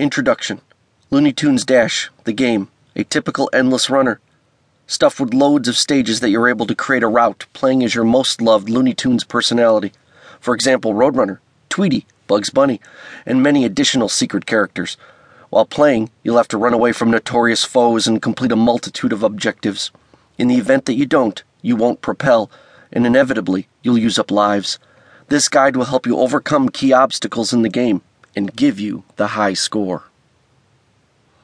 Introduction Looney Tunes Dash, the game, a typical endless runner. Stuffed with loads of stages that you're able to create a route, playing as your most loved Looney Tunes personality. For example, Roadrunner, Tweety, Bugs Bunny, and many additional secret characters. While playing, you'll have to run away from notorious foes and complete a multitude of objectives. In the event that you don't, you won't propel, and inevitably, you'll use up lives. This guide will help you overcome key obstacles in the game and give you the high score.